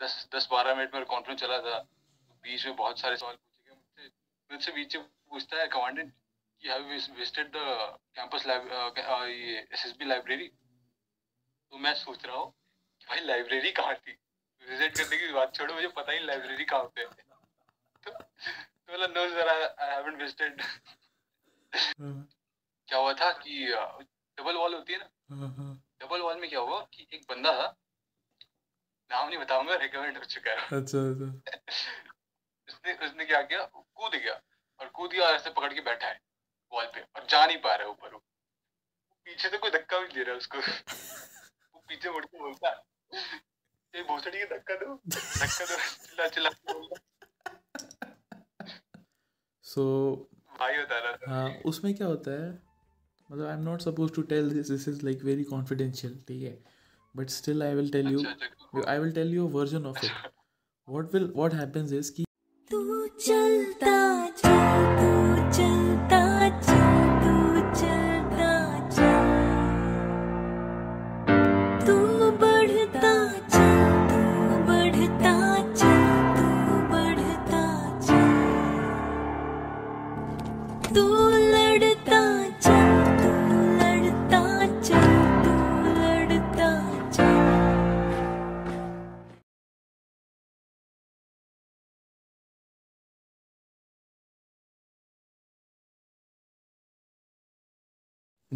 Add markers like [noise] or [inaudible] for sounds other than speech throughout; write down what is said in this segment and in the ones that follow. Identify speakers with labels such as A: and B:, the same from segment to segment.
A: दस दस बारह मिनट मेरा कॉन्फ्रेंस चला था। बीच में बहुत सारे सवाल पूछे गए मुझसे। मुझसे बीच में पूछता है कमांडेंट कि हैव विजिटेड द कैंपस ये एसएसबी लाइब्रेरी तो मैं सोच रहा हूँ कि भाई लाइब्रेरी कहाँ थी? विज़िट करने की बात छोड़ो मुझे पता ही लाइब्रेरी कहाँ पे है। तो, तो बोला no sir I haven't visited क्या हुआ था कि डबल वॉल होती है ना? डबल वॉल में क्या हुआ कि एक बंदा था नाम नहीं बताऊँगा रिकमेंड हो चुका है।
B: अच्छा अच्छा।
A: उसने उसने क्या किया? कूद गया और कूद गया और ऐसे पकड़ के बैठा है वॉल पे और जा नहीं पा रहा है ऊपर। वो पीछे से कोई धक्का भी दे रहा है उसको। वो पीछे मुड़ के बोलता है ये भोसड़ी के धक्का दो धक्का दो चिल्ला चिल्ला
B: सो
A: भाई बता रहा था।
B: हाँ उसमें क्या होता है मतलब I am not suppose to tell this this is like very confidential ठीक है? But still I will
A: tell you
B: I will tell you a version of it. What will what happens is
C: ki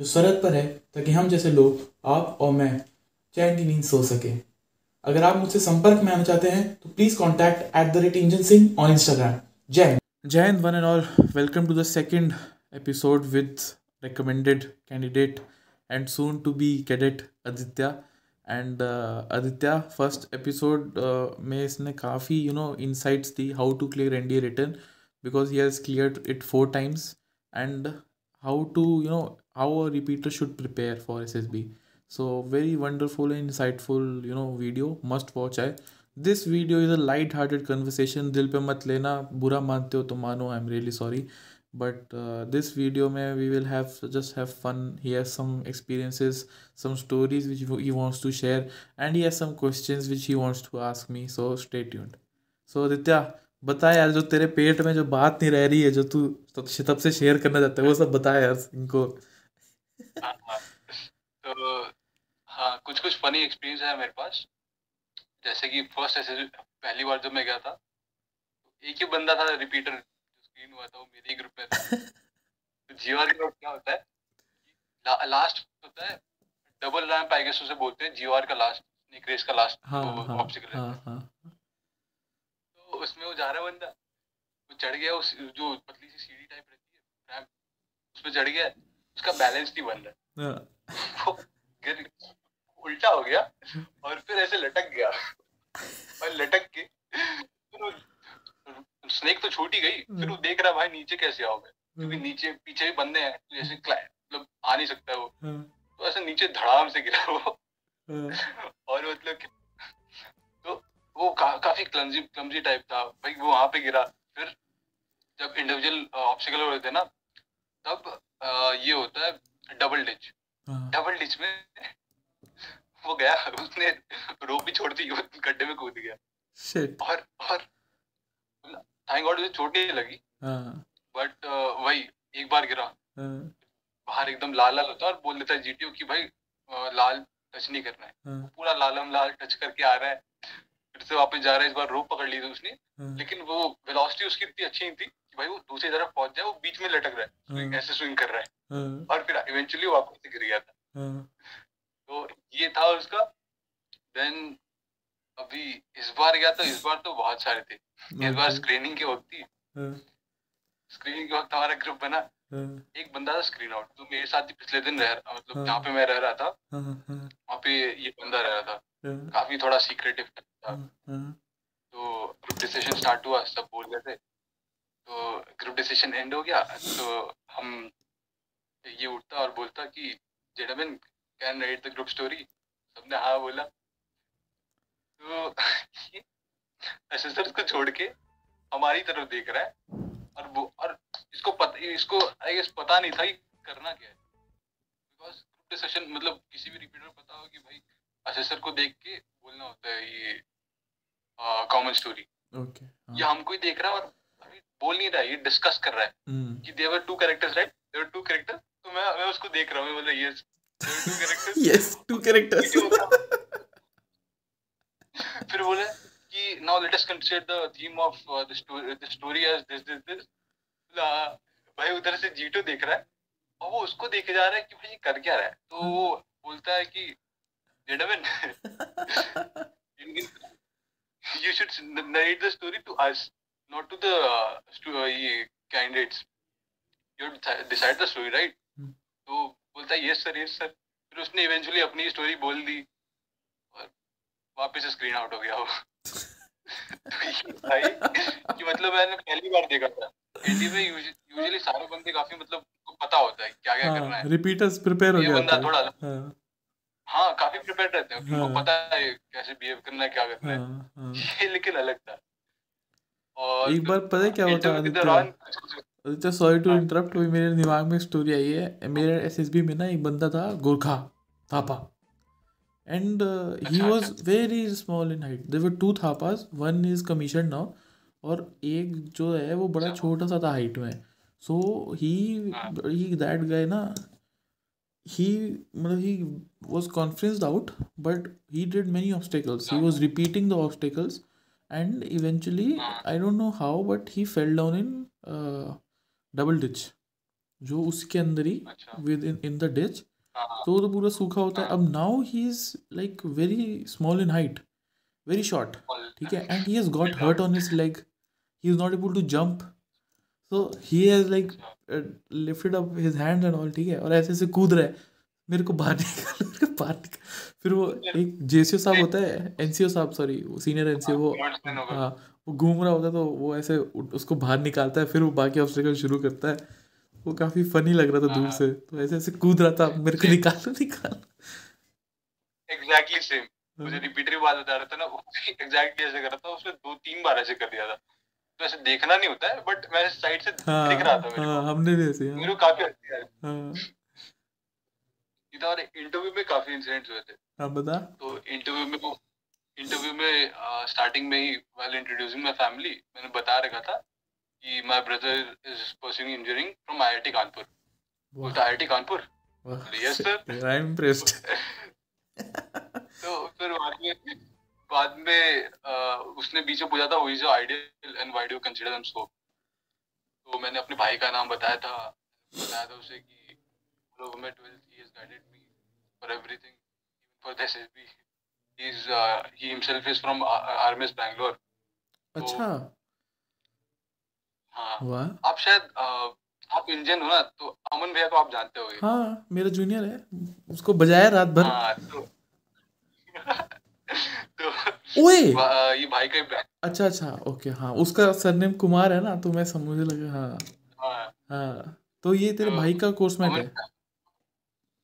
B: जो सरहद पर है, ताकि हम जैसे लोग, आप और मैं, चैन की नींद सो सकें। अगर आप मुझसे संपर्क में आना चाहते हैं तो please contact at the rate engine Singh on Instagram Jain Jain one and all welcome to the second episode with recommended candidate and soon to be cadet Aditya and Aditya first episode में इसने काफ़ी you know insights the how to clear and D return because he has clear it four times and how to you know how a repeater should prepare for SSB so very wonderful and insightful you know video must watch है this video is a light hearted conversation दिल पे मत लेना बुरा मानते हो तो मानो I am really sorry but uh, this video में we will have just have fun he has some experiences some stories which he wants to share and he has some questions which he wants to ask me so stay tuned so aditya बता यार जो तेरे पेट में जो बात नहीं रह रही है जो तू तब से तब से शेयर करना चाहता है वो सब बता यार इनको।
A: हाँ, हाँ। तो हाँ कुछ कुछ फनी एक्सपीरियंस है मेरे पास। जैसे कि फ़र्स्ट ऐसे पहली बार जब मैं गया था एक ही बंदा था रिपीटर स्क्रीन हुआ था वो मेरे ही ग्रुप में था। तो जीआर के क्या होता है ला, लास्ट होता है डबल रैंप आई गेस उसे बोलते हैं जीआर का लास्ट स्नेक रेस का लास्ट
B: हाँ हाँ
A: ऑब्स्टिकल
B: हाँ हाँ।
A: तो उसमें वो जा रहा है बंदा। वो चढ़ गया उस जो पतली सी सीढ़ी टाइप रहती है रैंप उसमें चढ़ गया उसका बैलेंस नहीं बन रहा।
B: हाँ, [laughs]
A: वो गिर उल्टा हो गया और फिर ऐसे लटक गया। और लटक के फिर वो स्नेक तो छूट ही गई। फिर वो देख रहा भाई नीचे कैसे आओगे क्योंकि नीचे पीछे भी बंदे हैं तो जैसे मतलब आ नहीं सकता है वो।
B: हाँ,
A: तो ऐसे नीचे धड़ाम से गिरा वो।
B: हाँ,
A: और मतलब तो वो का, काफ़ी क्लमजी क्लमजी टाइप था। भाई वो वहाँ पे गिरा। फिर जब इंडिविजुअल ऑब्स्टिकल होते थे ना तब अ, ये होता है डबल डिच
B: हाँ,
A: डबल डिच में वो गया उसने रोप भी छोड़ दी गड्ढे में कूद गया।
B: Shit,
A: और और थैंक गॉड उसे चोट नहीं लगी।
B: हाँ,
A: बट वही एक बार गिरा।
B: हाँ,
A: बाहर एकदम लाल लाल होता है और बोल देता है जीटीओ की भाई लाल टच नहीं करना है।
B: हाँ,
A: पूरा लालम लाल टच करके आ रहा है। फिर से वापस जा रहा है इस बार रोप पकड़ ली थी उसने।
B: हाँ,
A: लेकिन वो वेलोसिटी उसकी इतनी अच्छी नहीं थी कि भाई वो दूसरी तरफ़ पहुँच जाए वो बीच में लटक रहा है
B: हाँ।
A: ऐसे स्विंग कर रहा है।
B: हाँ,
A: और फिर इवेंचुअली वापस से गिर गया था। तो ये था उसका। देन अभी इस बार गया तो इस बार तो बहुत सारे थे। इस बार स्क्रीनिंग के वक्त ही। स्क्रीनिंग के वक्त हमारा ग्रुप बना एक बंदा था स्क्रीन आउट तो मेरे साथ ही पिछले दिन रह मतलब
B: हाँ।
A: जहाँ पे मैं रह रहा था वहाँ पे ये बंदा रह रहा था। काफ़ी थोड़ा सीक्रेटिव था
B: हाँ, हाँ,
A: तो तो ग्रुप डिस्कशन स्टार्ट हुआ, सब बोल रहे थे। तो ग्रुप डिस्कशन एंड हो गया तो हम ये उठता और बोलता कि gentlemen can write the group story सबने हाँ बोला। तो [laughs] असिस्टेंट को छोड़ के हमारी तरफ़ देख रहा है और वो, और इसको पता, इसको आई गेस पता नहीं था कि करना क्या है। बिकॉज़ ग्रुप डिस्कशन मतलब किसी भी रिपीटर पता हो कि भाई असेसर को देख के बोलना होता है ये कॉमन स्टोरी ये हमको ही देख रहा है और अभी बोल नहीं रहा है ये डिस्कस कर रहा है
B: हम्म।
A: कि there are two characters right there are two character तो मैं मैं उसको देख रहा हूँ मैं बोल रहा yes two characters
B: yes two characters
A: फिर बोले कि now let us consider the theme of the story the story as this this this भाई उधर से जीटो देख रहा है और वो उसको देखे जा रहा है कि भाई ये कर क्या रहा है? तो वो बोलता है कि जेडमिन [laughs] [laughs] you should narrate the story to us, not to the uh, stu- uh, candidates. You deci- decide the story, right?
B: Hmm.
A: तो बोलता है yes sir, yes sir. फिर उसने eventually अपनी स्टोरी बोल दी और वापस स्क्रीन आउट हो गया वो [laughs] तो भाई कि मतलब मैंने पहली बार देखा था एनडी में यूजुअली सारे बंदे काफ़ी मतलब पता होता है क्या क्या करना
B: हाँ
A: है
B: रिपीटर्स प्रिपेयर हो गया
A: बंदा थोड़ा
B: हाँ
A: हाँ काफ़ी प्रिपेयर रहते हैं उनको
B: हाँ।
A: पता है कैसे बिहेव करना है क्या करना है।
B: हाँ हाँ। [laughs]
A: ये लेकिन अलग था। और
B: एक बार पता है क्या होता आदित्य आदित्य सॉरी टू
A: हाँ।
B: इंटरप्ट मेरे दिमाग में स्टोरी आई है। मेरे एसएसबी में ना एक बंदा था Gorkha Thapa. And
A: he
B: was very small in height there were two Thapas one is commission now और एक जो है वो बड़ा
A: अच्छा।
B: छोटा सा था हाइट में। सो ही
A: हाँ।
B: ही दैट गाय ना he मतलब he was conferenced out but he did many obstacles he
A: हाँ।
B: was repeating the obstacles and eventually
A: हाँ।
B: I don't know how but he fell down in uh, double ditch जो उसके अंदर ही
A: अच्छा
B: with in in the ditch
A: हाँ
B: तो वो तो पूरा सूखा होता है अब now he is like very small in height very short
A: और-
B: ठीक है and he has got hurt on his leg he is not able to jump he has like uh, lifted up his hands and all ठीक है? और ऐसे ऐसे कूद रहा है। मेरे को बाहर निकाल बाहर निकाल। फिर वो एक जेसीओ साहब होता है एनसीओ साहब सॉरी सीनियर एनसीओ वो। हाँ वो घूम रहा होता है तो वो ऐसे उसको बाहर निकालता है फिर वो बाकी ऑब्स्टेकल शुरू करता है। वो काफ़ी फनी लग रहा था दूर
A: हाँ।
B: से। तो ऐसे ऐसे कूद रहा था मेरे को निकालो निकाल।
A: एग्जैक्टली सेम मुझे
B: हाँ।
A: रिपीटर बात बता रहा था ना एग्जैक्टली ऐसे कर रहा था उसने दो तीन बार ऐसे कर दिया था। तो ऐसे देखना नहीं होता है बट मैं साइड से
B: हाँ
A: दिख रहा था मेरे
B: हाँ
A: को।
B: हमने भी ऐसे
A: मेरे
B: हाँ।
A: को काफ़ी हँसी आई
B: हाँ।
A: इधर इंटरव्यू में काफ़ी इंसिडेंट्स हुए थे।
B: हाँ बता।
A: तो इंटरव्यू में वो इंटरव्यू में स्टार्टिंग में ही वेल इंट्रोड्यूसिंग माय फैमिली मैंने बता रखा था कि my brother is pursuing engineering from IIT Kanpur बोलता IIT Kanpur Yes, sir.
B: I am impressed
A: तो फिर बाद में बाद में अ, उसने बीच में पूछा था हुई जो ideal and why do consider them scope तो मैंने अपने भाई का नाम बताया था। बताया था उसे कि लोग में 12th he has guided me for everything even for the SSB. He is uh, he himself is from uh, RMS Bangalore.
B: अच्छा।
A: हाँ।
B: वाह।
A: आप शायद अ, आप इंडियन हो ना तो अमन भैया को आप जानते होंगे।
B: हाँ मेरा जूनियर है। उसको बजाया रात भर।
A: हाँ तो [laughs] [laughs] तो
B: ओए!
A: ये भाई का ही
B: अच्छा अच्छा ओके हाँ उसका सरनेम कुमार है ना तो मैं समझने लगा हाँ।
A: हाँ।
B: हाँ तो ये तेरे
A: तो
B: भाई का कोर्समेट है?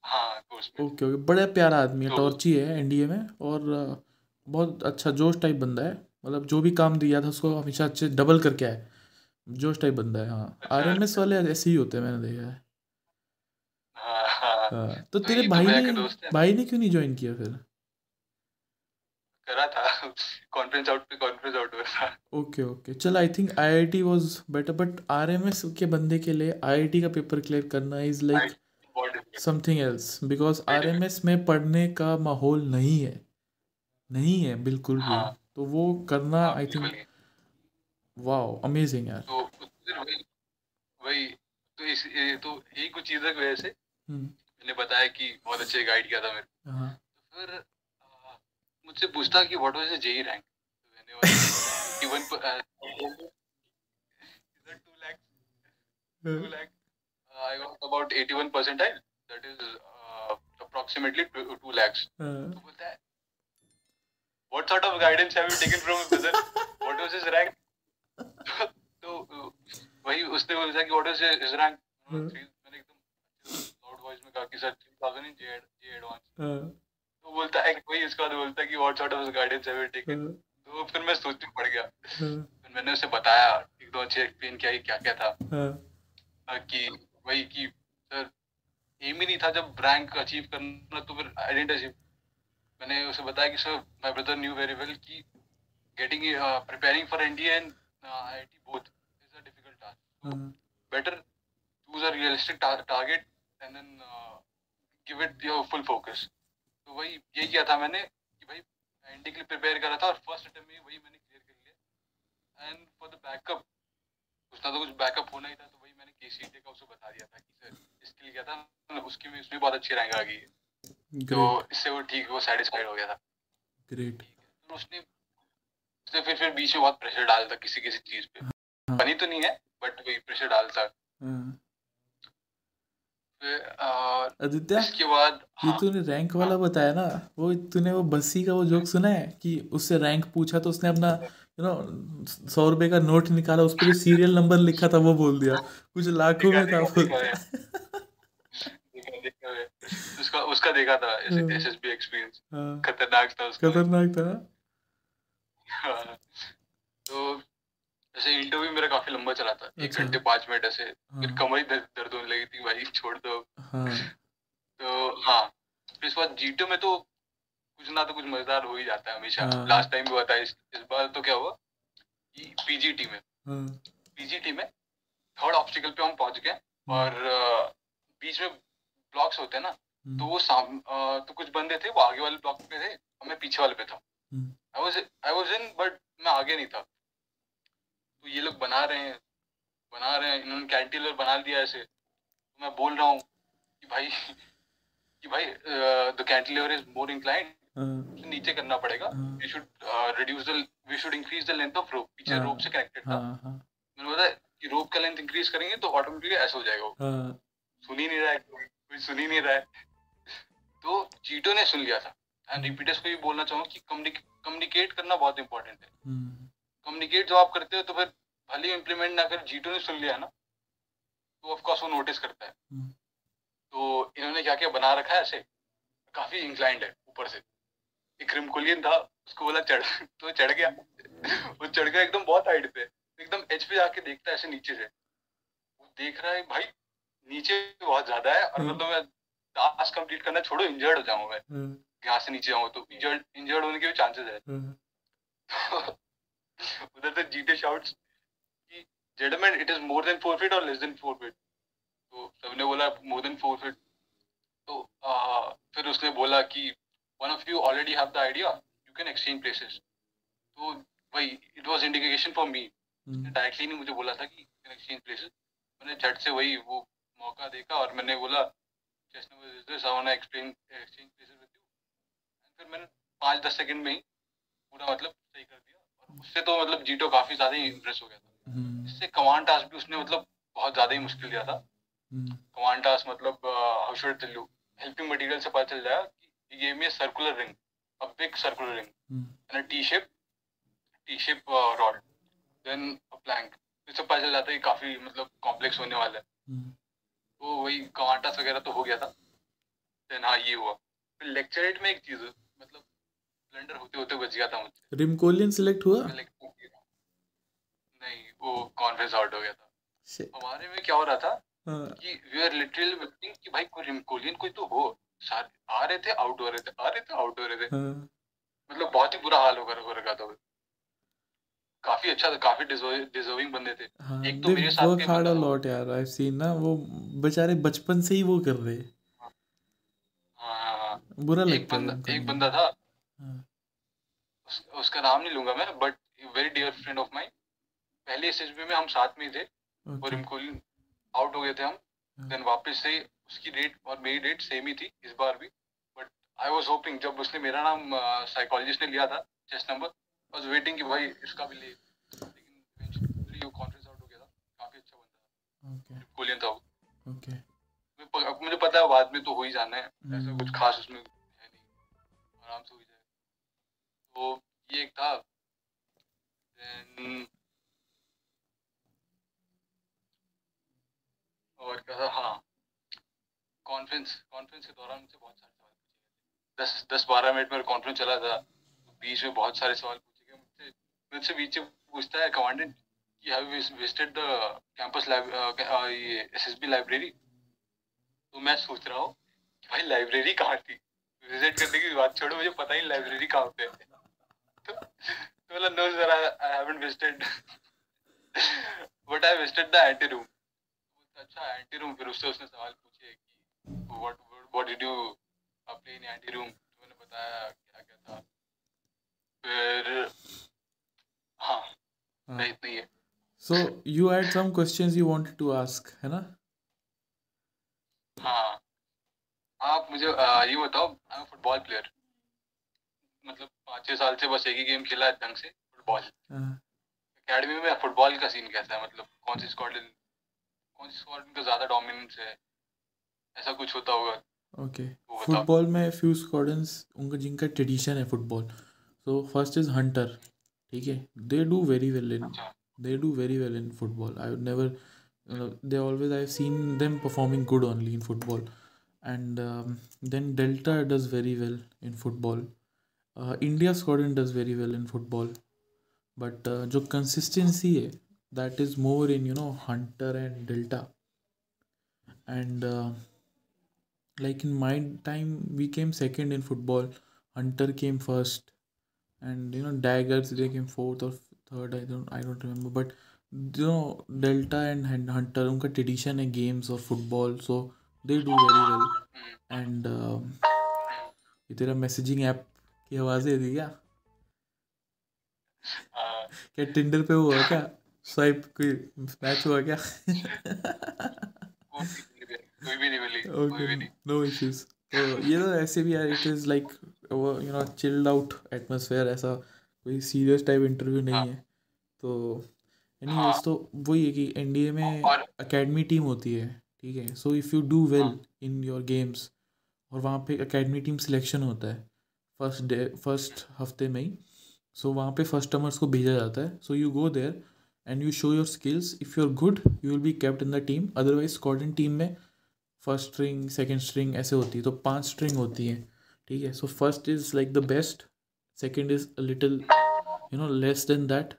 A: हाँ कोर्स में
B: ओके ओके बड़ा प्यारा आदमी है
A: तो-
B: टॉर्ची है एनडीए में और बहुत अच्छा जोश टाइप बंदा है। मतलब जो भी काम दिया था उसको हमेशा अच्छे डबल करके आए जोश टाइप बंदा है हाँ। [laughs]
A: अच्छा।
B: आरएमएस वाले ऐसे ही होते हैं मैंने देखा है।
A: हाँ हाँ।
B: हाँ तो
A: तो
B: तेरे
A: तो
B: भाई ने
A: हैं।
B: भाई ने क्यों नहीं ज्वाइन किया फिर?
A: करा था कॉन्फ्रेंस आउट पे कॉन्फ्रेंस आउट हुआ था
B: ओके ओके चल I think IIT was better but RMS के बंदे के लिए आईआईटी का पेपर क्लियर करना is like something
A: else because.
B: RMS में पढ़ने का माहौल नहीं है। नहीं है बिल्कुल भी।
A: हाँ।
B: तो वो करना
A: हाँ,
B: आई थिंक। वाओ अमेजिंग यार।
A: तो वही तो इस तो यही कुछ चीज़ों की वजह से
B: हम्म,
A: मैंने बताया कि बहुत अच्छे गाइड किया था मेरे को।
B: हाँ।
A: तो फिर मुझसे पूछता कि what was the JEE rank बोला 81 इधर 2 lakh 2 lakh I got about 81 percentile that is approximately 2 lakhs.
B: हाँ,
A: तो बोलता है what sort of guidance have you taken from your brother? What was his rank तो वही उसने बोला कि व्हाट वाज हिज रैंक। मैंने एकदम लाउड वॉइस में कहा कि सर 3000 इन जे जे एडवांस
B: हाँ,
A: तो बोलता है वही इसके बाद बोलता है कि what sort of guidance have you taken
B: हाँ,
A: तो फिर मैं सोचने पड़ गया।
B: हाँ,
A: फिर मैंने उसे बताया एक दो अच्छे एक्सप्लेन किया कि क्या क्या था?
B: हाँ,
A: कि वही कि सर एम ही नहीं था जब रैंक अचीव करना तो फिर आई अचीव मैंने उसे बताया कि sir my brother knew very well कि getting preparing for NDA and IIT both is a difficult task
B: हाँ,
A: a realistic tar- target and then uh, give it your full focus. तो वही ये किया था मैंने कि भाई एनडी के लिए प्रिपेयर करा था और फ़र्स्ट अटेम्प्ट में वही मैंने क्लियर कर लिया। एंड फॉर द बैकअप कुछ ना तो कुछ बैकअप होना ही था तो वही मैंने केसीटी का उसे बता दिया था कि सर इसके लिए किया था उसकी में उसमें बहुत अच्छी रैंक आ गई है। तो इससे वो ठीक वो सेटिस्फाइड हो गया था।
B: ग्रेट
A: फिर उसने उसने फिर फिर बीच में बहुत प्रेशर डाला था किसी किसी चीज़ पे।
B: हाँ।
A: बनी तो नहीं है बट वही प्रेशर डालता
B: आदित्य
A: इसके बाद
B: ये
A: हाँ।
B: तूने रैंक वाला हाँ, बताया ना वो तूने वो बस्सी का वो जोक सुना है कि उससे रैंक पूछा तो उसने अपना यू नो सौ रुपए का नोट निकाला उस पर सीरियल नंबर लिखा था वो बोल दिया। कुछ लाखों में था वो।
A: है है उसका उसका देखा था
B: हाँ।
A: एसएसबी एक्सपीरियंस
B: हाँ,
A: खतरनाक था उसका।
B: खतरनाक था
A: हाँ। तो ऐसे इंटरव्यू मेरा काफ़ी लंबा चला था। एक। घंटे पाँच मिनट ऐसे। फिर
B: हाँ,
A: कमर ही दर्द होने लगी थी भाई छोड़ दो
B: हाँ।
A: तो हाँ। फिर इस बार जीटो में तो कुछ ना तो कुछ मज़ेदार हो ही जाता है हमेशा।
B: हाँ।
A: लास्ट टाइम भी हुआ था। इस, इस बार तो क्या हुआ कि पीजीटी में।
B: हाँ,
A: पीजीटी में थर्ड ऑब्स्टिकल पे हम पहुँच गए और बीच में ब्लॉक्स होते हैं ना तो वो साम तो कुछ बंदे थे वो आगे वाले ब्लॉक पे थे और मैं पीछे वाले पे था। I was I was in but मैं आगे नहीं था। तो ये लोग बना रहे हैं बना रहे हैं इन्होंने कैंटिलर बना दिया ऐसे। तो मैं बोल रहा हूँ कि भाई कि भाई the cantilever is more inclined
B: हाँ,
A: नीचे करना पड़ेगा।
B: हाँ,
A: we should reduce the we should increase the length of rope पीछे
B: हाँ,
A: रोप से कनेक्टेड था।
B: हाँ, हाँ,
A: मैंने बताया कि रोप का लेंथ इंक्रीज करेंगे तो ऑटोमेटिकली ऐसा हो जाएगा।
B: हाँ,
A: सुन ही नहीं रहा है कोई सुन ही नहीं रहा है। तो चीटो ने सुन लिया था। एंड रिपीटर्स को भी बोलना चाहूँगा कि कम्युनिकेट करना बहुत इंपॉर्टेंट है।
B: हम्म,
A: कम्युनिकेट जब आप करते हो तो फिर भले ही इम्प्लीमेंट ना कर जीटो ने सुन लिया ना तो ऑफकोर्स वो नोटिस करता है।
B: हम्म।
A: तो इन्होंने क्या क्या बना रखा है ऐसे काफ़ी इंक्लाइंड है ऊपर से। एक रिमकोलियन था उसको बोला चढ़ तो चढ़ गया। वो चढ़ गया एकदम बहुत हाइट पे एकदम एच पे जाके देखता है ऐसे नीचे से। वो देख रहा है भाई नीचे बहुत ज़्यादा है और
B: हम्म।
A: मतलब मैं टास्क कंप्लीट करना छोड़ो इंजर्ड हो जाऊँगा मैं।
B: हाँ,
A: यहाँ से नीचे जाऊँ तो इंजर्ड इंजर्ड होने के भी चांसेस है।
B: हाँ,
A: उधर से जीटे शाउट्स कि gentleman it is more than four feet और लेस देन फोर फीट तो सबने बोला मोर देन फोर फीट तो आ, फिर उसने बोला कि one of you already have the idea you can exchange places तो वही it was indication for
B: me
A: directly नहीं मुझे बोला था कि यू कैन एक्सचेंज प्लेसेस मैंने झट से वही वो मौका देखा और मैंने बोला number is this I want explain exchange places with you फिर मैंने पाँच दस सेकंड में ही पूरा मतलब सही कर दिया। उससे तो मतलब जीटो काफ़ी ज़्यादा ही इम्प्रेस हो गया था।
B: हम्म,
A: इससे कमांड टास्क भी उसने मतलब बहुत ज़्यादा ही मुश्किल दिया था।
B: हम्म,
A: कमांड टास्क मतलब how should tell you helping material से पता चल जाएगा कि ये में circular ring a big
B: circular
A: ring and T shape T shape rod then a plank इससे पता चल जाता है कि काफ़ी मतलब कॉम्प्लेक्स होने वाला है।
B: हम्म,
A: तो वही कमांड टास्क वगैरह तो हो गया था। देन हाँ ये हुआ। फिर लेक्चरेट में एक चीज़ मतलब ब्लेंडर होते होते बच गया था मुझसे
B: रिमकोलियन सिलेक्ट हुआ?
A: नहीं वो कॉन्फ्रेंस आउट हो गया था। हमारे में क्या हो रहा था
B: हाँ,
A: कि वी आर लिटरली वेटिंग कि भाई कोई रिमकोलियन कोई तो हो। सारे आ रहे थे आउट हो रहे थे आ रहे थे आउट हो रहे थे।
B: हाँ,
A: मतलब बहुत ही बुरा हाल होकर हो रखा था। काफ़ी अच्छा था काफ़ी डिजर्विंग बंदे थे।
B: हाँ
A: एक तो मेरे साथ के बंदा-
B: lot यार I've seen ना वो बेचारे बचपन से ही वो कर रहे। हैं। बुरा लगता है
A: बंदा एक बंदा था उसका नाम नहीं लूँगा मैं but very dear friend of mine पहले एस में हम साथ में ही थे और रिमकोलिन आउट हो गए थे हम
B: हाँ।
A: देन वापस से उसकी रेट और मेरी रेट सेम ही थी इस बार भी बट आई वाज होपिंग जब उसने मेरा नाम साइकोलॉजिस्ट ने लिया था चेस्ट नंबर वाज वेटिंग कि भाई इसका भी ले लेकिन कॉन्फ्रेंस आउट हो गया था काफ़ी अच्छा बंदा था कोलियन था वो। मुझे पता है बाद में तो हो ही जाना है ऐसा
B: हम्म।
A: कुछ खास उसमें है नहीं आराम से हो ही तो ये एक था। Then और क्या था? हाँ। कॉन्फ्रेंस कॉन्फ्रेंस के दौरान मुझसे बहुत सारे सवाल पूछे गए दस दस, बारह मिनट में कॉन्फ्रेंस चला था। तो बीच में बहुत सारे सवाल पूछे गए। मुझसे मुझसे बीच में पूछता है कमांडेंट कि हैव विजिटेड द कैंपस ये एसएसबी लाइब्रेरी तो मैं सोच रहा हूँ भाई लाइब्रेरी कहाँ थी? विज़िट करने की बात छोड़ो, मुझे पता ही लाइब्रेरी कहाँ पे है। तो तो बोला no sir I haven't visited but I visited the anteroom अच्छा एंटी रूम फिर उससे उसने सवाल पूछे कि what what did you play in anteroom मैंने बताया क्या क्या था। फिर हाँ
B: हाँ।
A: नहीं इतना है।
B: So you had some questions you wanted to ask है ना?
A: हाँ। आप मुझे आ, ये बताओ आई एम फुटबॉल प्लेयर मतलब पाँच छः साल से बस एक ही गेम खेला है ढंग से फुटबॉल।
B: हाँ।
A: एकेडमी में फुटबॉल का सीन कैसा है? मतलब कौन सी स्क्वाड कौन सी स्क्वाड का ज़्यादा डोमिनेंस है? ऐसा कुछ होता होगा।
B: ओके फुटबॉल में फ्यू स्क्वाड्रंस उनका जिनका ट्रेडिशन है football. So first is Hunter ठीक है? They do very well in
A: अच्छा।
B: they do very well in football. I would never you know, they always i've seen them performing good only in football. And um, then delta does very well in football uh, india squadron does very well in football but uh, जो consistency है that is more in you know hunter and delta and uh, like in my time we came second in football hunter came first and you know daggers they came fourth or third i don't i don't remember but you know delta and Hun- hunter उनका tradition है games और football so they do very well
A: hmm,
B: and um, ये तेरा messaging app की आवाज़ है क्या?
A: हाँ,
B: क्या टिंडर पे हुआ क्या? स्वाइप कोई मैच हुआ क्या? नो इश्यूज़ तो ये तो ऐसे भी यार इट इज़ लाइक वो you know chilled out atmosphere ऐसा कोई सीरियस टाइप इंटरव्यू नहीं
A: हाँ।
B: है। तो एनीवेज
A: हाँ।
B: तो वही है कि एनडीए में एकेडमी टीम होती है ठीक है? So if you do
A: well
B: in your games और वहाँ पे एकेडमी टीम सिलेक्शन होता है फ़र्स्ट डे फ़र्स्ट हफ़्ते में ही। सो so, वहाँ पे फर्स्टमर्स को भेजा जाता है। So you go there and you show your skills if you are good you will be kept in the team otherwise Scotland team में फ़र्स्ट स्ट्रिंग सेकेंड स्ट्रिंग ऐसे होती है। तो पाँच स्ट्रिंग होती है। ठीक है? So first is like the best second is little you know less than that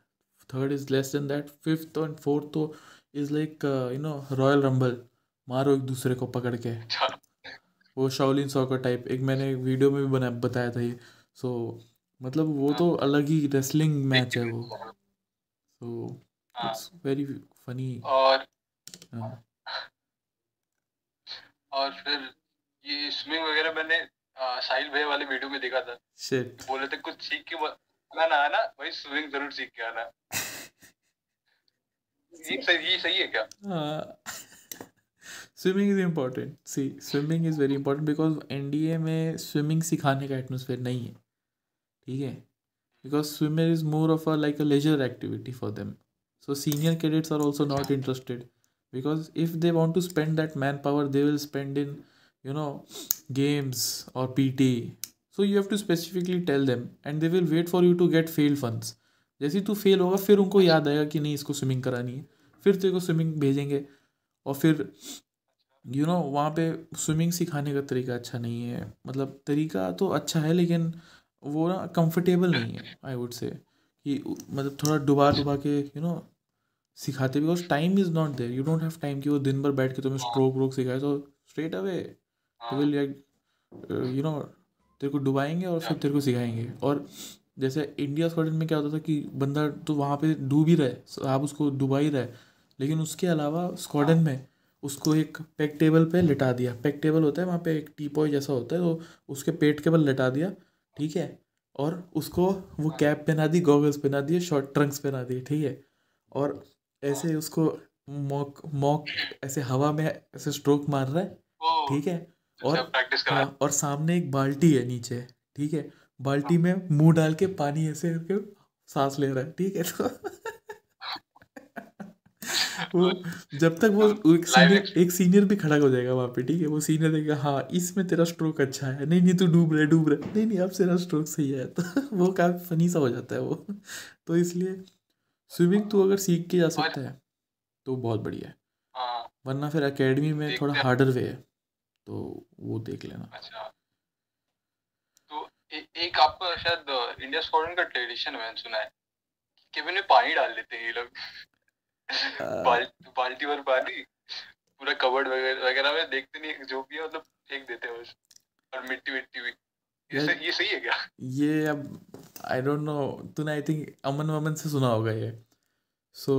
B: third is less than that fifth and fourth तो is like you know royal rumble मारो एक दूसरे को पकड़ के।
A: अच्छा।
B: वो शाओलिन सॉकर टाइप एक मैंने एक वीडियो में भी बना बताया था ये। सो so, मतलब वो तो अलग ही रेसलिंग मैच है वो। सो
A: हाँ
B: इट्स वेरी फनी
A: और
B: हाँ।
A: और फिर ये स्विमिंग वगैरह मैंने आ, साहिल भैया वाले वीडियो में देखा था।
B: शिट
A: बोले थे कुछ सीख के आना ना आना भाई स्विमिंग ज़रूर सीख के आना। [laughs] ये सही ये सही है क्या?
B: Swimming is important see swimming is very important because NDA में स्विमिंग सिखाने का एटमोसफेयर नहीं है। ठीक है? Because swimmer is more of a like a leisure activity for them so senior cadets are also not interested because if they want to spend that man power they will spend in you know games और P T so you have to specifically tell them and they will wait for you to get fail funds. जैसे तू fail होगा, फिर उनको याद आएगा कि नहीं, इसको स्विमिंग करानी है। फिर तेरे को स्विमिंग भेजेंगे। और फिर यू नो वहाँ पे स्विमिंग सिखाने का तरीका अच्छा नहीं है। मतलब तरीका तो अच्छा है, लेकिन वो ना कंफर्टेबल नहीं है आई वुड से कि मतलब थोड़ा डुबा डुबा के यू नो सिखाते because time is not there you don't have time कि वो दिन भर बैठ के तुम्हें स्ट्रोक व्रोक सिखाए तो straight away will you know तेरे को डुबाएँगे और फिर तेरे को सिखाएँगे। और जैसे इंडिया स्क्वाडन में क्या होता था कि बंदा तो वहाँ पे डूब ही रहा आप उसको डुबा ही रहा लेकिन उसके अलावा स्क्वाडन में उसको एक पेक टेबल पे लिटा दिया। पेक टेबल होता है वहाँ पे एक टी पॉय जैसा होता है तो उसके पेट के बल लिटा दिया ठीक है? और उसको वो कैप पहना दी गॉगल्स पहना दिए शॉर्ट ट्रंक्स पहना दिए ठीक है? और ऐसे उसको मॉक मॉक ऐसे हवा में ऐसे स्ट्रोक मार रहा है ठीक है? और
A: अच्छा करा।
B: हाँ और सामने एक बाल्टी है नीचे ठीक है? बाल्टी में मुँह डाल के पानी ऐसे करके सांस ले रहा है ठीक है? तो वो जब तक वो वो एक सीनियर एक सीनियर भी खड़ा हो जाएगा वहाँ पे ठीक है? वो सीनियर देखेगा हाँ इसमें तेरा स्ट्रोक अच्छा है। नहीं नहीं तू डूब रहा है डूब रहा है। नहीं नहीं अब तेरा स्ट्रोक सही है। [laughs] तो वो काफ़ी फनी सा हो जाता है वो। [laughs] तो इसलिए स्विमिंग तो अगर सीख के जा सकता है तो बहुत बढ़िया है।
A: हाँ।
B: वरना फिर अकेडमी में थोड़ा हार्डर वे है तो वो देख लेना।
A: अच्छा। तो ए, एक आपका शायद इंडिया स्क्वाड्रन का ट्रेडिशन मैंने सुना है केबिन में पानी डाल देते हैं ये लोग। बाल्टी भर पानी पूरा कवर्ड वगैरह वगैरह में देखते नहीं जो भी है मतलब फेंक देते हैं बस और मिट्टी मिट्टी भी। ये सही ये सही है क्या?
B: ये अब आई डोंट नो तूने आई थिंक अमन वमन से सुना होगा ये। सो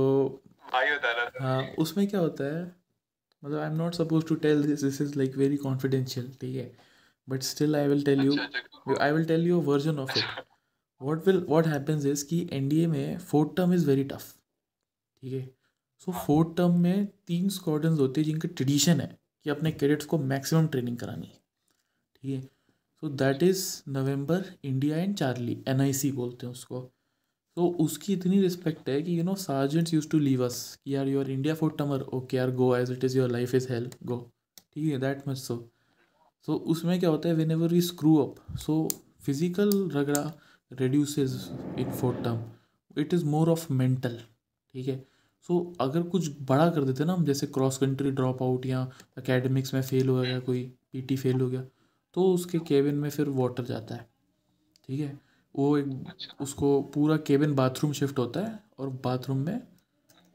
A: भाई बता रहा था।
B: हाँ उसमें क्या होता है मतलब I am not suppose to tell this this is like very confidential ठीक है? But still I will
A: tell you
B: I will tell you version of it what will what happens is कि एनडीए में fourth term is very tough ठीक है? So fourth term में तीन squadrons होते हैं जिनका ट्रेडिशन है कि अपने कैडेट्स को मैक्सिमम ट्रेनिंग करानी है। ठीक है? So that is November India and Charlie NIC बोलते हैं उसको। तो उसकी इतनी रिस्पेक्ट है कि you know sergeants use to leave us कि यार your India fourth termer okay यार go as it is your life is help go ठीक है? दैट मच सो सो उसमें क्या होता है? Whenever we screw up so physical रगड़ा reduces in fourth term it is more of mental ठीक है? सो अगर कुछ बड़ा कर देते ना हम जैसे क्रॉस कंट्री ड्रॉप आउट या अकेडमिक्स में फेल हो गया कोई पीटी फेल हो गया तो उसके केबिन में फिर वाटर जाता है। ठीक है? वो एक उसको पूरा केबिन बाथरूम शिफ्ट होता है और बाथरूम में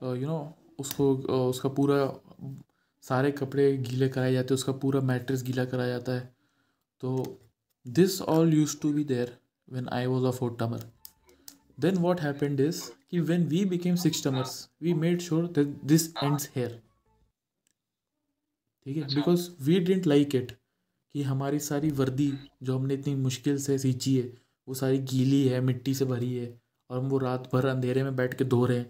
B: यू नो उसको उसका पूरा सारे कपड़े गीले कराए जाते हैं उसका पूरा मैट्रेस गीला कराया जाता है। तो this all use to be there when I was a fourth termer. Then what happened is कि when we became six termers, we made sure that this ends here. ठीक है? Because we didn't like it कि हमारी सारी वर्दी जो हमने इतनी मुश्किल से सींची है वो सारी गीली है मिट्टी से भरी है और हम वो रात भर अंधेरे में बैठ के धो रहे हैं।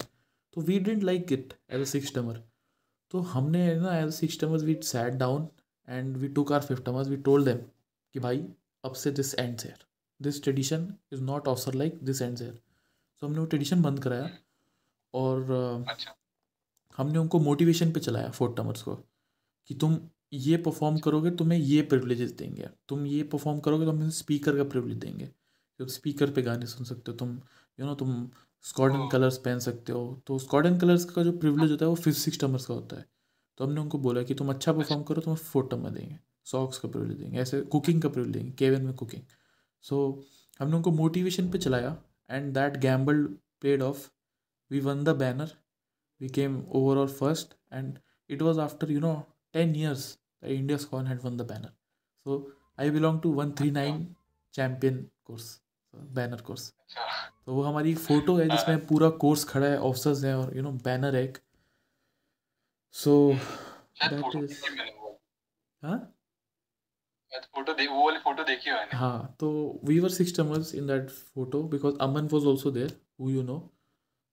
B: तो we didn't like it as a six termer तो हमने ना as a six termers we sat down and we took our fifth termers we told them कि भाई अब से this ends here this tradition is not offer like this and here so हमने वो tradition बंद कराया और
A: अच्छा।
B: हमने उनको मोटिवेशन पे चलाया फोर्थ टर्मर्स को कि तुम ये परफॉर्म करोगे तुम्हें ये प्रिविलेजेस देंगे। तुम ये परफॉर्म करोगे तो हम स्पीकर का प्रिविलेज देंगे। तो स्पीकर पे गाने सुन सकते हो तुम यू नो तुम स्कॉडन। कलर्स पहन सकते हो। तो स्कॉडन कलर्स का जो प्रिविलेज होता है वो फिफ्थ सिक्स टमर्स का होता है। तो हमने उनको बोला कि तुम अच्छा परफॉर्म करो तुम्हें फोर्थ टमर देंगे सॉक्स का प्रिविलेज देंगे ऐसे कुकिंग का प्रिविलेज देंगे केवन में कुकिंग सो हमने उनको मोटिवेशन पे चलाया। and that gamble paid off we won the banner we came overall first and it was after you know ten years India स्कॉन had won the banner so I belong to one three nine champion corps banner corps
A: अच्छा
B: तो वो हमारी photo है जिसमें पूरा course खड़ा है officers हैं और यू नो बैनर है एक सो
A: शायद
B: That
A: फोटो
B: is-
A: देखी मैंने वो
B: हाँ
A: शायद हाँ
B: तो we were six in that photo because Aman was also there who. You know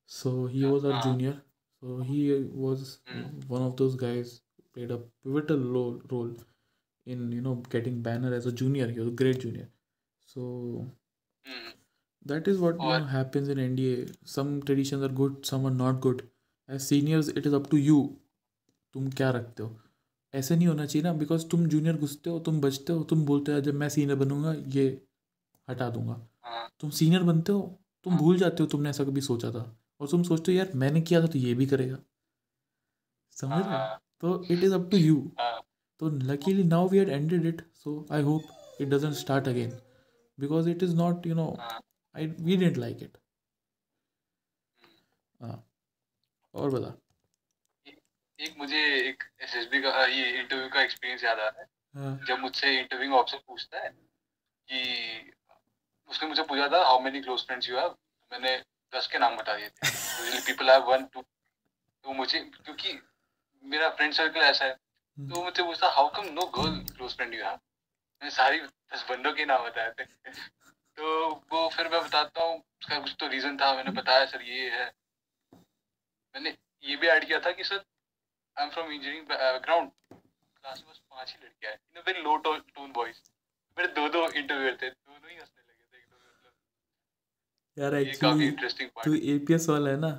B: so he was
A: our
B: junior so he was one of those guys played a role in you know getting banner as a junior use great junior so that is what you happens in India some tradition are good some are not good as seniors it is up to you तुम क्या रखते हो? ऐसे नहीं होना चाहिए ना because तुम जूनियर घुसते हो तुम बचते हो तुम बोलते हो जब मैं सीनियर बनूँगा ये हटा दूँगा।
A: हाँ।
B: तुम सीनियर बनते हो तुम भूल जाते हो तुमने ऐसा कभी सोचा था। और तुम सोचते हो यार मैंने किया था तो ये भी करेगा। समझ रहे हाँ? तो it is up to you
A: हाँ।
B: तो luckily now we had ended it so I hope it doesn't start again because it is not you know
A: हाँ।
B: I we didn't like it हाँ। और बता।
A: एक मुझे एक एसएसबी का ये इंटरव्यू का एक्सपीरियंस याद आ रहा है।
B: हाँ।
A: जब मुझसे इंटरव्यूइंग ऑफिसर पूछता है कि उसने मुझे पूछा था how many close friends you have मैंने दस के नाम बता दिए थे। पीपल हैव वन टू तो मुझे क्योंकि मेरा फ्रेंड सर्कल ऐसा है तो मुझसे पूछता how come no girl close friend you have मैंने सारी दस बंदों के नाम बताए थे। तो वो फिर मैं बताता हूँ उसका कुछ तो रीजन था मैंने बताया सर ये है। मैंने ये भी ऐड किया था कि sir I am from engineering background class में बस पाँच ही लड़कियाँ हैं। In a very low tone voice मेरे दो दो इंटरव्यू थे। दोनों ही हंसने लगे थे एकदम मतलब।
B: यार
A: ये काफ़ी
B: एक्चुअली
A: इंटरेस्टिंग
B: तू एपीएस वाला है ना?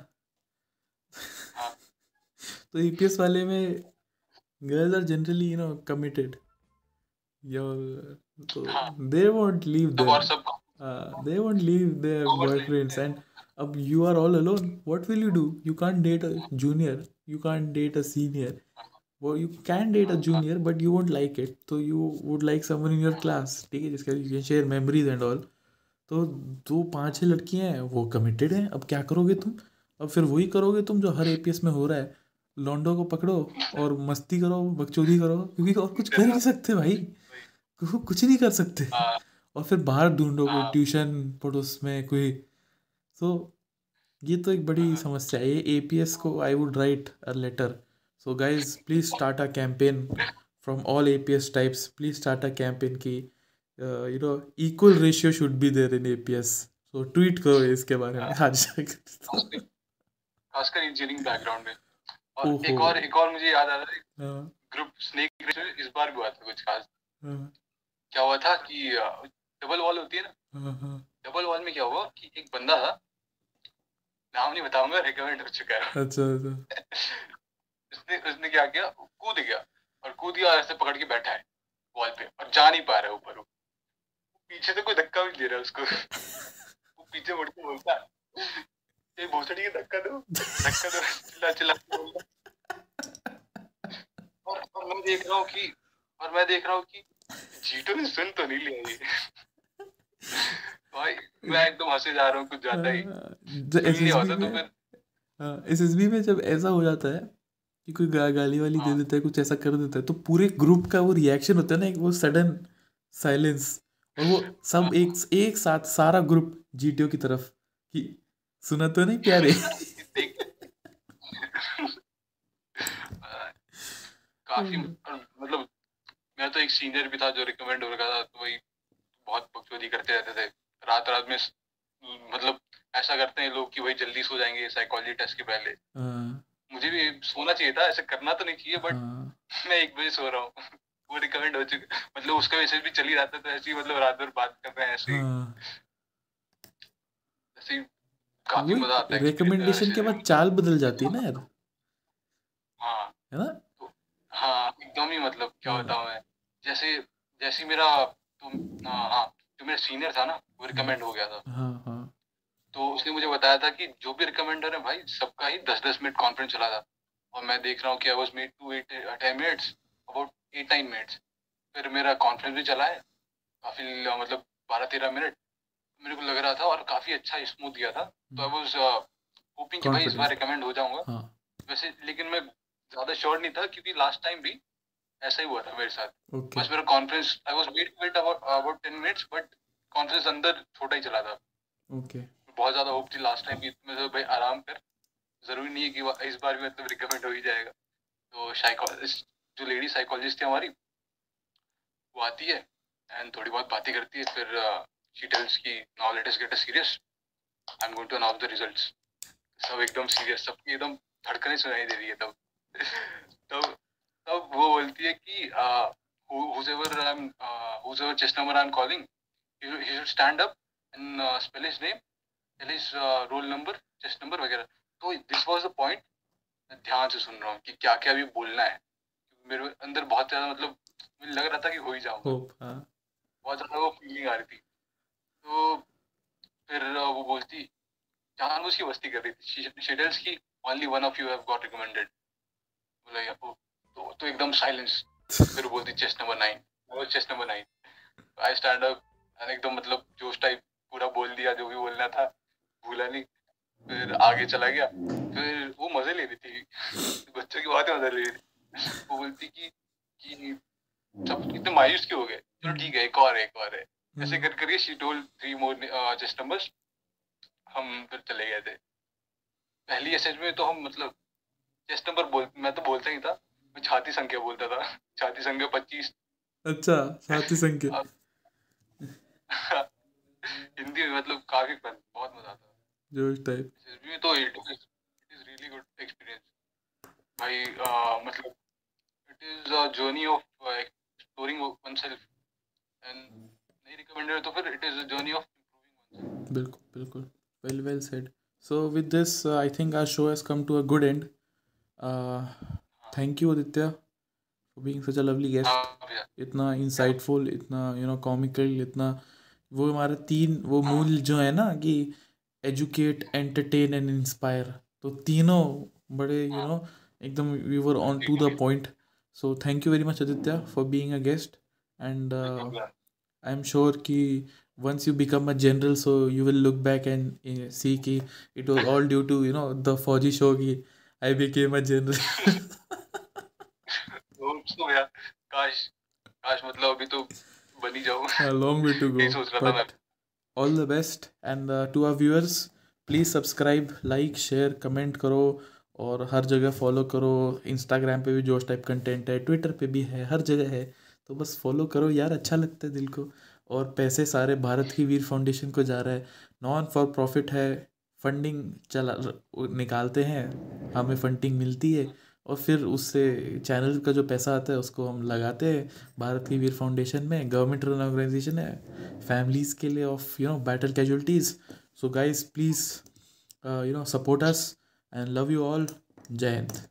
A: हाँ। [laughs]
B: तो एपीएस वाले में girls are generally you know committed your तो।
A: They
B: won't
A: leave their
B: uh, they won't leave their boyfriends and अब you are all alone what will you do you can't date a junior you can't date a senior वो you can date a junior but you won't like it तो you would like someone in your class ठीक है जिसका you can share memories and all तो दो पाँच छः लड़कियाँ हैं वो कमिटेड हैं। अब क्या करोगे तुम? अब फिर वही करोगे तुम जो हर एपीएस में हो रहा है। लॉन्डो को पकड़ो और मस्ती करो बकचोदी करो क्योंकि और कुछ कर नहीं सकते भाई। कुछ नहीं कर सकते।
A: हाँ।
B: और फिर बाहर ढूंढो कोई
A: हाँ।
B: ट्यूशन पड़ोस में कोई। तो ये तो एक बड़ी
A: हाँ।
B: समस्या है ये एपीएस को I would write a letter so guys please start a campaign from all APS types please start a campaign की you know equal ratio should be there in APS so tweet करो इसके बारे में
A: हाँ।
B: आज
A: खासकर engineering background में। और एक और एक और मुझे याद आ रहा है
B: हाँ,
A: ग्रुप स्नेक इस बार भी हुआ था कुछ खास।
B: हाँ,
A: क्या हुआ था कि डबल वॉल होती है ना?
B: हाँ, हाँ,
A: डबल वॉल में क्या हुआ कि एक बंदा था नाम नहीं बताऊँगा रिकमेंड हो चुका है।
B: अच्छा अच्छा।
A: उसने उसने क्या किया? कूद गया और कूद गया और ऐसे पकड़ के बैठा है वॉल पे और जा नहीं पा रहा है ऊपर वो। पीछे से कोई धक्का भी दे रहा है उसको। वो पीछे मुड़ के बोलता है ये भोसड़ी के धक्का दो धक्का दो चिल्ला चिल्ला। और, और मैं देख रहा हूँ कि और मैं देख रहा हूँ कि जीटो ने सुन तो नहीं लिया ये। भाई मैं एकदम हंसे जा रहा हूँ कुछ ज़्यादा ही।
B: हाँ, एस
A: होता तो
B: में हाँ जब ऐसा हो जाता है कि कोई गा, गाली वाली दे
A: हाँ।
B: देता है कुछ ऐसा कर देता है तो पूरे ग्रुप का वो रिएक्शन होता है ना एक वो सडन साइलेंस और वो सब एक एक साथ सारा ग्रुप जीटीओ की तरफ़ कि सुना तो नहीं प्यारे। [laughs]
A: काफ़ी मतलब मैं तो एक सीनियर भी था जो रिकमेंड हो रखा था तो वही बहुत बकचोदी करते रहते थे। रात रात में मतलब ऐसा करते हैं लोग कि वही जल्दी सो जाएँगे साइकोलॉजी टेस्ट के पहले।
B: हाँ।
A: मुझे भी सोना चाहिए था ऐसे करना तो नहीं चाहिए बट
B: हाँ। [laughs]
A: मैं एक बजे सो रहा हूँ। [laughs] वो रिकमेंड हो चुका मतलब उसका मैसेज भी चल ही रहा था तो ऐसे ही मतलब रात भर बात कर रहे हैं ऐसे ही। ऐसे काफ़ी मज़ा आता है
B: रिकमेंडेशन के बाद चाल बदल जाती है ना यार।
A: हाँ।
B: है ना?
A: हाँ एकदम ही मतलब क्या। बताऊँ मैं जैसे जैसे मेरा तो हाँ, जो मेरा सीनियर था ना वो रिकमेंड हो गया था।
B: हाँ हाँ।
A: तो उसने मुझे बताया था कि जो भी रिकमेंडर है भाई सबका ही दस दस मिनट कॉन्फ्रेंस चला था। और मैं देख रहा हूँ कि I was made to eight ten minutes about eight nine minutes फिर मेरा कॉन्फ्रेंस भी चला है काफ़ी मतलब बारह तेरह मिनट मेरे को लग रहा था और काफ़ी अच्छा स्मूथ गया था। तो आई वॉज़ होपिंग कि भाई इस बार रिकमेंड हो जाऊँगा।
B: हाँ।
A: वैसे लेकिन मैं ज़्यादा श्योर नहीं था क्योंकि लास्ट टाइम भी ऐसा ही हुआ था मेरे साथ। बस मेरा conference I was wait wait about about 10 minutes but conference अंदर छोटा ही चला था।
B: ओके
A: बहुत ज़्यादा होप थी लास्ट टाइम भी मैं तो भाई आराम कर। ज़रूरी नहीं है कि इस बार भी मतलब रिकमेंड हो ही जाएगा। तो साइकोलॉजिस्ट जो लेडी साइकोलॉजिस्ट थी हमारी वो आती है एंड थोड़ी बहुत बातें करती है फिर शी टेल्स की now let us get a serious I am going to announce the results सब एकदम सीरियस सबकी एकदम धड़कने सुनाई दे रही है तब। [laughs] तब तब वो बोलती है कि whoever I'm uh, whoever chest number I'm calling he, he should stand up and uh, spell his name tell his uh, roll number chest number वगैरह. तो दिस वाज द पॉइंट ध्यान से सुन रहा हूँ कि क्या क्या अभी बोलना है। मेरे अंदर बहुत ज़्यादा मतलब मुझे लग रहा था कि हो ही जाऊँगा।
B: हाँ।
A: बहुत ज़्यादा वो फीलिंग आ रही थी। तो फिर uh, वो बोलती जानबूझ की मस्ती कर रही थी। शेडल्स की only one of you have got recommended बोला या ओ, तो तो एकदम साइलेंस फिर बोलती चेस्ट नंबर नाइन वो chest number nine I stand up एकदम मतलब जोश टाइप पूरा बोल दिया जो भी बोलना था भूला नहीं। फिर आगे चला गया। फिर वो मज़े ले रही थी। बच्चों की बातें मज़े ले रही थी। वो बोलती कि कि सब कितने मायूस क्यों हो गए? चलो ठीक है एक और है एक और है। ऐसे कर करके she told three more chest numbers हम फिर चले गए थे। पहली एसएच में तो हम मतलब चेस्ट नंबर बोल मैं तो बोलता ही था। छाती संख्या बोलता था। छाती संख्या पच्चीस।
B: अच्छा साथी संख्या।
A: हिंदी में मतलब काफ़ी फन बहुत मज़ा आता
B: जोश टाइप
A: एसएसबी में तो it is really good experience भाई uh, मतलब it is a journey of exploring oneself and नहीं रिकमेंडेड तो फिर it is a journey of improving
B: बिल्कुल बिल्कुल। Well well said so with this I think our show has come to a good end thank you Aditya for being such a lovely
A: guest
B: इतना insightful इतना you know comical इतना वो हमारे तीन वो मूल जो है ना कि एजुकेट एंटरटेन एंड इंस्पायर तो तीनों बड़े यू नो एकदम we were on to the point so thank you very much Aditya for being a guest and I am sure कि you become a general so you will look back and uh, see कि it was all due to you know the फौजी show कि I became a general. [laughs]
A: यार? काश काश मतलब अभी तो बन जाऊँ। [laughs]
B: Long way to go
A: सोच रहा था मैं।
B: but all the best and uh, to our viewers please subscribe like share comment करो और हर जगह फॉलो करो। इंस्टाग्राम पे भी जोश टाइप कंटेंट है ट्विटर पे भी है हर जगह है। तो बस फॉलो करो यार अच्छा लगता है दिल को। और पैसे सारे भारत की वीर फाउंडेशन को जा रहा है। नॉन फॉर प्रॉफिट है फंडिंग चला निकालते हैं, हमें फंडिंग मिलती है और फिर उससे चैनल का जो पैसा आता है उसको हम लगाते हैं। भारत की वीर फाउंडेशन में गवर्नमेंट रन ऑर्गेनाइजेशन है फैमिलीज़ के लिए of you know battle casualties so guys please you know support us and love you all जय हिंद।